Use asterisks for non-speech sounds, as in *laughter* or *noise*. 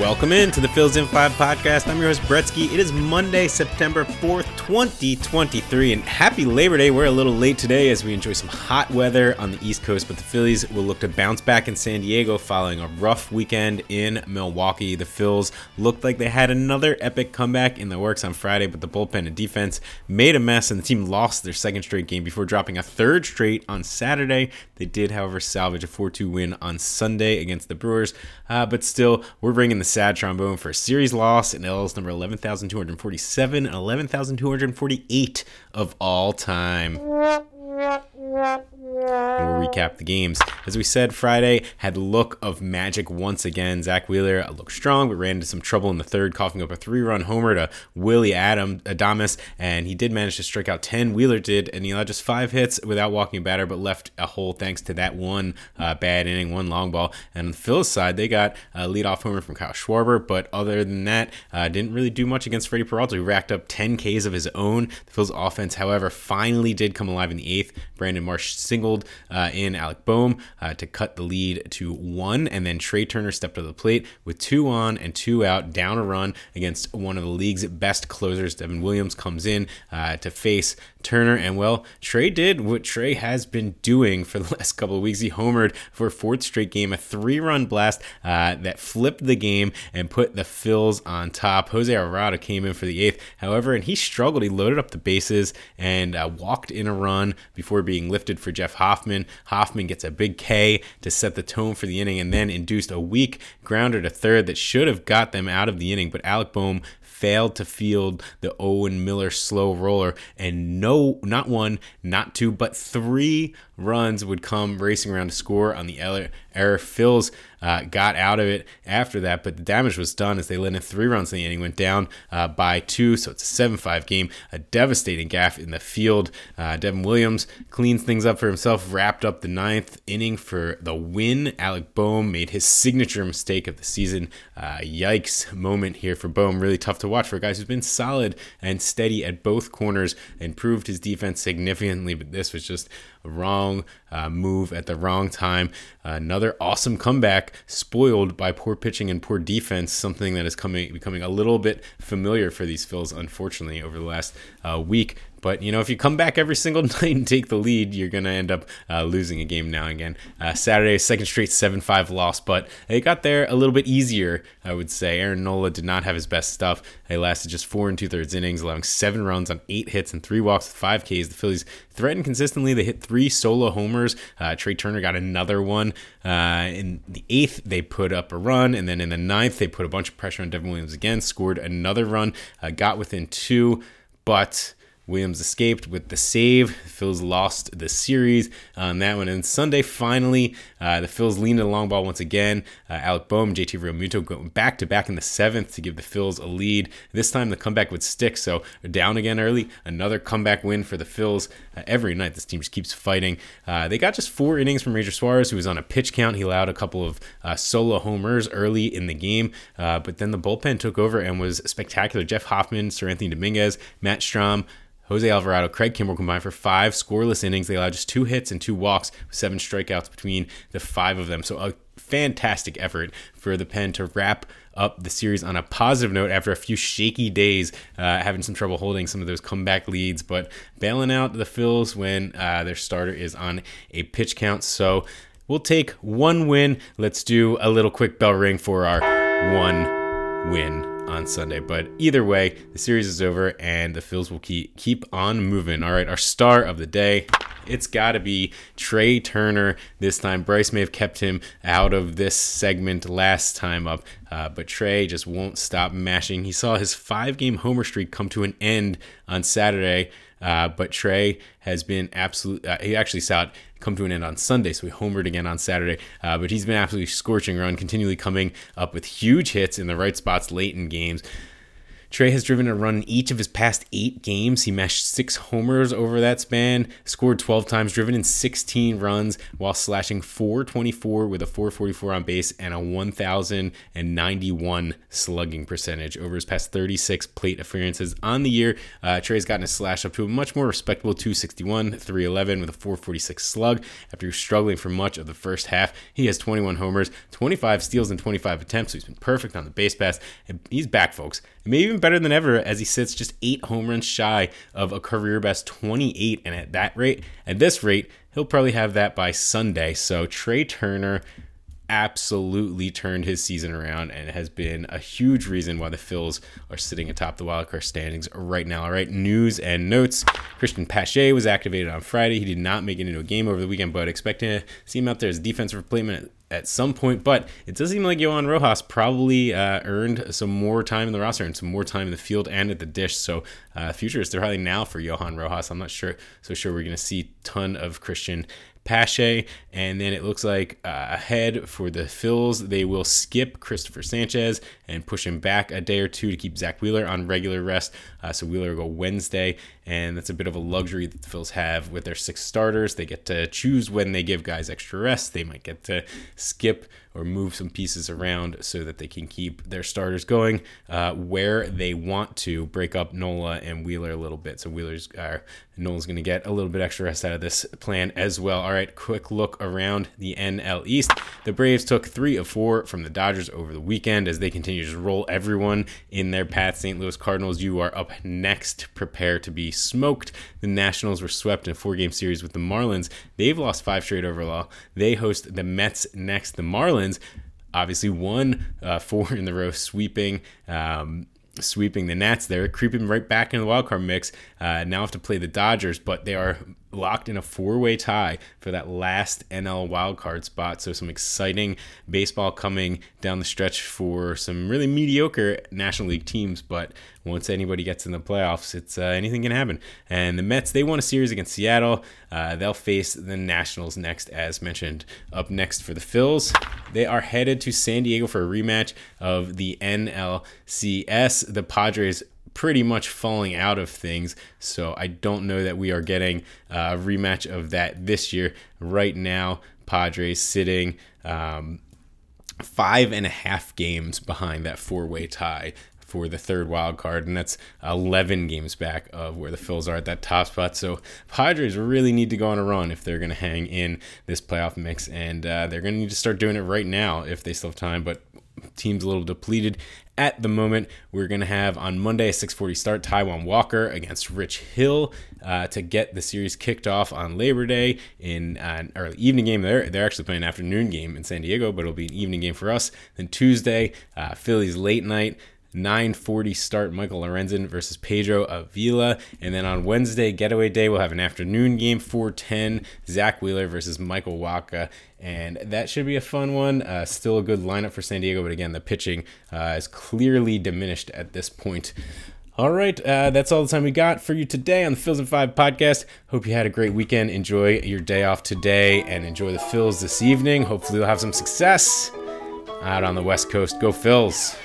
Welcome in to the Phils in 5 podcast. I'm your host, Bretsky. It is Monday, September 4th, 2023, and happy Labor Day. We're a little late today as we enjoy some hot weather on the East Coast, but the Phillies will look to bounce back in San Diego following a rough weekend in Milwaukee. The Phils looked like they had another epic comeback in the works on Friday, but the bullpen and defense made a mess, and the team lost their second straight game before dropping a third straight on Saturday. They did, however, salvage a 4 2 win on Sunday against the Brewers, uh, but still, we're bringing the sad trombone for a series loss in L's number 11,247 and 11,248 of all time. We'll recap the games. As we said, Friday had look of magic once again. Zack Wheeler looked strong, but ran into some trouble in the third, coughing up a three-run homer to Willie Adam Adames, and he did manage to strike out 10. Wheeler did, and he allowed just five hits without walking a batter, but left a hole thanks to that one uh, bad inning, one long ball. And on the Phil's side, they got a leadoff homer from Kyle Schwarber, but other than that, uh, didn't really do much against Freddie Peralta, who racked up 10 Ks of his own. The Phil's offense, however, finally did come alive in the eighth. Brandon Marsh uh, in Alec Bohm uh, to cut the lead to one, and then Trea Turner stepped to the plate with two on and two out, down a run against one of the league's best closers. Devin Williams comes in uh, to face Turner, and well, Trea did what Trea has been doing for *laughs* the last couple of weeks. He homered for a fourth straight game, a three-run blast uh, that flipped the game and put the Phils on top. Jose Alvarado came in for the eighth, however, and he struggled. He loaded up the bases and uh, walked in a run before being lifted for Jeff Hoffman. Hoffman gets a big K to set the tone for the inning, and then induced a weak grounder to third that should have got them out of the inning, but Alec Bohm failed to field the Owen Miller slow roller, and no, not one, not two, but three runs would come racing around to score on the error. Phils uh, got out of it after that, but the damage was done as they let in three runs in the inning, went down uh, by two, so it's a 7 5 game. A devastating gaff in the field. Uh, Devin Williams cleans things up for himself, wrapped up the ninth inning for the win. Alec Bohm made his signature mistake of the season. Uh, yikes moment here for Bohm. Really tough to watch for a guy who's been solid and steady at both corners, improved his defense significantly, but this was just a wrong uh, move at the wrong time. another awesome comeback spoiled by poor pitching and poor defense, something that is coming becoming a little bit familiar for these Phils, unfortunately, over the last uh, week. But you know, if you come back every single *laughs* night and take the lead, you're gonna end up uh, losing a game now and again. Uh, Saturday, second straight seven-five loss, but it got there a little bit easier, I would say. Aaron Nola did not have his best stuff. He lasted just four and two-thirds innings, allowing seven runs on eight hits and three walks with five Ks. The Phillies threatened consistently. They hit three solo homers. Uh, Trea Turner got another one. Uh, in the eighth, they put up a run, and then in the ninth, they put a bunch of pressure on Devin Williams again, scored another run, uh, got within two, but Williams escaped with the save. The Phils lost the series on that one. And Sunday, finally, uh, the Phils leaned a long ball once again. Uh, Alec Bohm, JT Realmuto going back to back in the seventh to give the Phils a lead. This time the comeback would stick. So down again early. Another comeback win for the Phils. Uh, every night this team just keeps fighting. Uh, they got just four innings from Ranger Suarez, who was on a pitch count. He allowed a couple of uh, solo homers early in the game. Uh, but then the bullpen took over and was spectacular. Jeff Hoffman, Seranthony Dominguez, Matt Strahm, Jose Alvarado, Craig Kimbrel combined for five scoreless innings. They allowed just two hits and two walks, with seven strikeouts between the five of them. So a fantastic effort for the pen to wrap up the series on a positive note after a few shaky days, uh, having some trouble holding some of those comeback leads, but bailing out the Phils when uh, their starter is on a pitch count. So we'll take one win. Let's do a little quick bell ring for our one win on Sunday. But either way, the series is over and the Phils will keep keep on moving. All right, our star of the day. It's got to be Trea Turner this time. Bryce may have kept him out of this segment last time up, uh, but Trea just won't stop mashing. He saw his five game homer streak come to an end on Saturday, uh, but Trea has been absolute. Uh, he actually saw it come to an end on Sunday, so he homered again on Saturday. Uh, but he's been absolutely scorching run, continually coming up with huge hits in the right spots late in games. Trea has driven a run in each of his past eight games. He mashed six homers over that span, scored 12 times, driven in 16 runs while slashing 424 with a 444 on base and a 1,091 slugging percentage over his past 36 plate appearances on the year. Uh, Trea's gotten a slash up to a much more respectable 261, 311 with a 446 slug. After struggling for much of the first half, he has 21 homers, 25 steals, and 25 attempts. So he's been perfect on the base pass. He's back, folks. Maybe even better than ever as he sits just eight home runs shy of a career best 28. And at that rate, at this rate, he'll probably have that by Sunday. So Trea Turner absolutely turned his season around and has been a huge reason why the Phils are sitting atop the wildcard standings right now. All right, news and notes. Cristian Pache was activated on Friday. He did not make it into a game over the weekend, but expecting to see him out there as defensive replacement at some point. But it does seem like Johan Rojas probably uh, earned some more time in the roster and some more time in the field and at the dish. So uh, future is probably now for Johan Rojas. I'm not sure so sure we're going to see ton of Cristian Pache. And then it looks like uh, ahead for the Phils, they will skip Cristopher Sanchez and push him back a day or two to keep Zack Wheeler on regular rest. Uh, so Wheeler will go Wednesday, and that's a bit of a luxury that the Phils have with their six starters. They get to choose when they give guys extra rest. They might get to skip or move some pieces around so that they can keep their starters going uh, where they want to. Break up Nola and Wheeler a little bit. So Wheeler's uh, Nola's going to get a little bit extra rest out of this plan as well. Right, quick look around the NL East. The Braves took three of four from the Dodgers over the weekend as they continue to roll everyone in their path. St. Louis Cardinals, you are up next. Prepare to be smoked. The Nationals were swept in a four-game series with the Marlins. They've lost five straight overall. They host the Mets next. The Marlins obviously won uh, *laughs* four in the row, sweeping. Um, sweeping the Nats there, creeping right back into the wild card mix. Uh, now have to play the Dodgers, but they are locked in a four-way tie for that last NL wildcard spot. So some exciting baseball coming down the stretch for some really mediocre National League teams. But once anybody gets in the playoffs, it's uh, anything can happen. And the Mets they won a series against Seattle. Uh, they'll face the Nationals next, as mentioned. Up next for the Phils, they are headed to San Diego for a rematch of the NLCS. The Padres pretty much falling out of things. So I don't know that we are getting a rematch of that this year. Right now, Padres sitting um, five and a half games behind that four way tie for the third wild card, and that's 11 games back of where the Phils are at that top spot. So Padres really need to go on a run if they're going to hang in this playoff mix, and uh, they're going to need to start doing it right now if they still have time. But team's a little depleted at the moment. We're going to have on Monday a 6:40 start Taijuan Walker against Rich Hill uh, to get the series kicked off on Labor Day in an early evening game. They're they're actually playing an afternoon game in San Diego, but it'll be an evening game for us. Then Tuesday, uh, Phillies late night. 9:40 start Michael Lorenzen versus Pedro Avila, and then on Wednesday getaway day we'll have an afternoon game 4:10 Zack Wheeler versus Michael Wacha, and that should be a fun one. Uh, still a good lineup for San Diego, but again the pitching uh, is clearly diminished at this point. All right, uh, that's all the time we got for you today on the Phils and Five podcast. Hope you had a great weekend. Enjoy your day off today and enjoy the Phils this evening. Hopefully, you'll have some success out on the West Coast. Go Phils!